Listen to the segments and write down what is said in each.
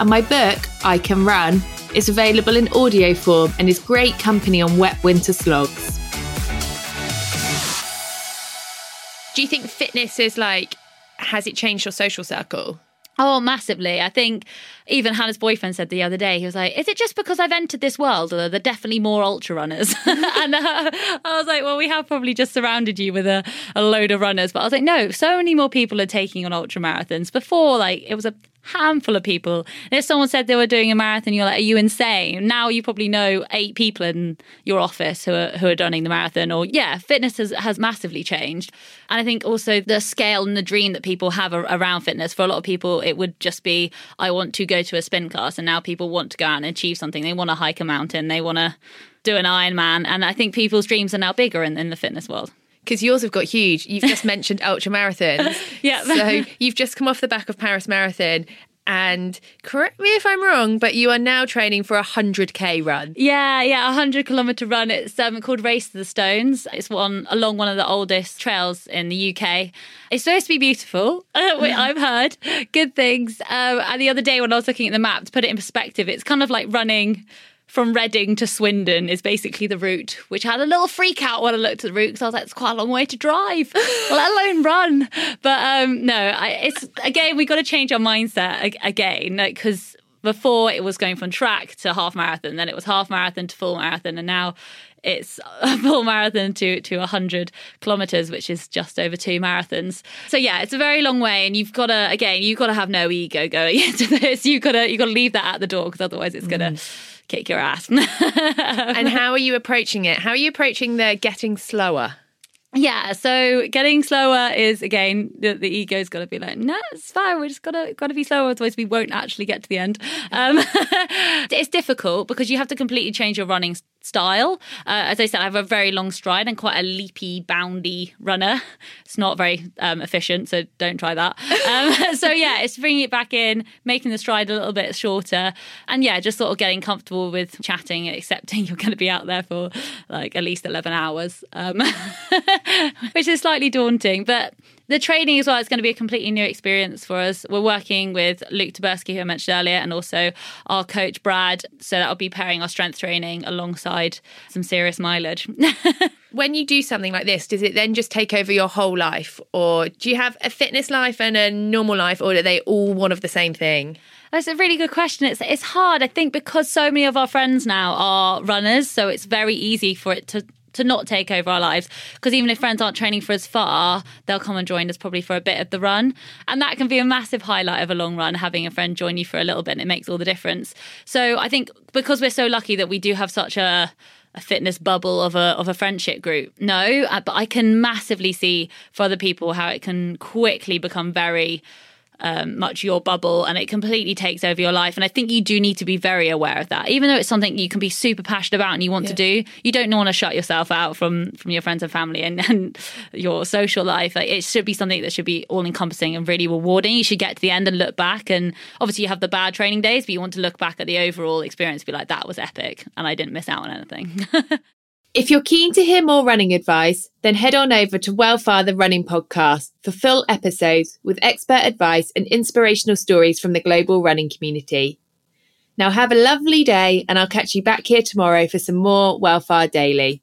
And my book, I Can Run, is available in audio form and is great company on wet winter slogs. Do you think fitness is like, has it changed your social circle? Oh, massively. I think even Hannah's boyfriend said the other day, he was like, Is it just because I've entered this world? Or are there definitely more ultra runners? and uh, I was like, Well, we have probably just surrounded you with a, a load of runners. But I was like, No, so many more people are taking on ultra marathons. Before, like, it was a handful of people. And if someone said they were doing a marathon, you're like, are you insane? Now you probably know eight people in your office who are who are running the marathon. Or yeah, fitness has, has massively changed. And I think also the scale and the dream that people have around fitness. For a lot of people, it would just be, I want to go to a spin class. And now people want to go out and achieve something. They want to hike a mountain. They want to do an Ironman. And I think people's dreams are now bigger in, in the fitness world because yours have got huge. You've just mentioned ultra marathons. yeah. So you've just come off the back of Paris Marathon. And correct me if I'm wrong, but you are now training for a 100k run. Yeah, yeah, a 100 kilometre run. It's um, called Race to the Stones. It's one along one of the oldest trails in the UK. It's supposed to be beautiful. I've heard good things. Um, and the other day when I was looking at the map, to put it in perspective, it's kind of like running from Reading to Swindon is basically the route, which had a little freak out when I looked at the route because I was like, it's quite a long way to drive, let alone run. But um, no, I, it's again, we got to change our mindset again because before it was going from track to half marathon, then it was half marathon to full marathon, and now it's a full marathon to to 100 kilometers which is just over two marathons so yeah it's a very long way and you've got to again you've got to have no ego going into this you've got to you've got to leave that at the door because otherwise it's going to mm kick your ass. and how are you approaching it? How are you approaching the getting slower? Yeah, so getting slower is again the, the ego's got to be like, no, it's fine. We just gotta gotta be slower, otherwise we won't actually get to the end. Um, it's difficult because you have to completely change your running style. Uh, as I said, I have a very long stride and quite a leapy, boundy runner. It's not very um, efficient, so don't try that. Um, so yeah, it's bringing it back in, making the stride a little bit shorter, and yeah, just sort of getting comfortable with chatting, and accepting you're going to be out there for like at least eleven hours, um, which is slightly daunting, but the training as well is going to be a completely new experience for us. We're working with Luke Tyburski, who I mentioned earlier, and also our coach Brad. So that'll be pairing our strength training alongside some serious mileage. when you do something like this, does it then just take over your whole life? Or do you have a fitness life and a normal life, or are they all one of the same thing? That's a really good question. It's it's hard, I think, because so many of our friends now are runners, so it's very easy for it to to not take over our lives. Because even if friends aren't training for as far, they'll come and join us probably for a bit of the run. And that can be a massive highlight of a long run, having a friend join you for a little bit. And it makes all the difference. So I think because we're so lucky that we do have such a a fitness bubble of a of a friendship group. No, uh, but I can massively see for other people how it can quickly become very um, much your bubble and it completely takes over your life. And I think you do need to be very aware of that. Even though it's something you can be super passionate about and you want yeah. to do, you don't want to shut yourself out from from your friends and family and, and your social life. Like it should be something that should be all encompassing and really rewarding. You should get to the end and look back. And obviously, you have the bad training days, but you want to look back at the overall experience, be like, that was epic, and I didn't miss out on anything. If you're keen to hear more running advice, then head on over to Wellfar the Running Podcast for full episodes with expert advice and inspirational stories from the global running community. Now have a lovely day, and I'll catch you back here tomorrow for some more Wellfar Daily.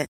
it.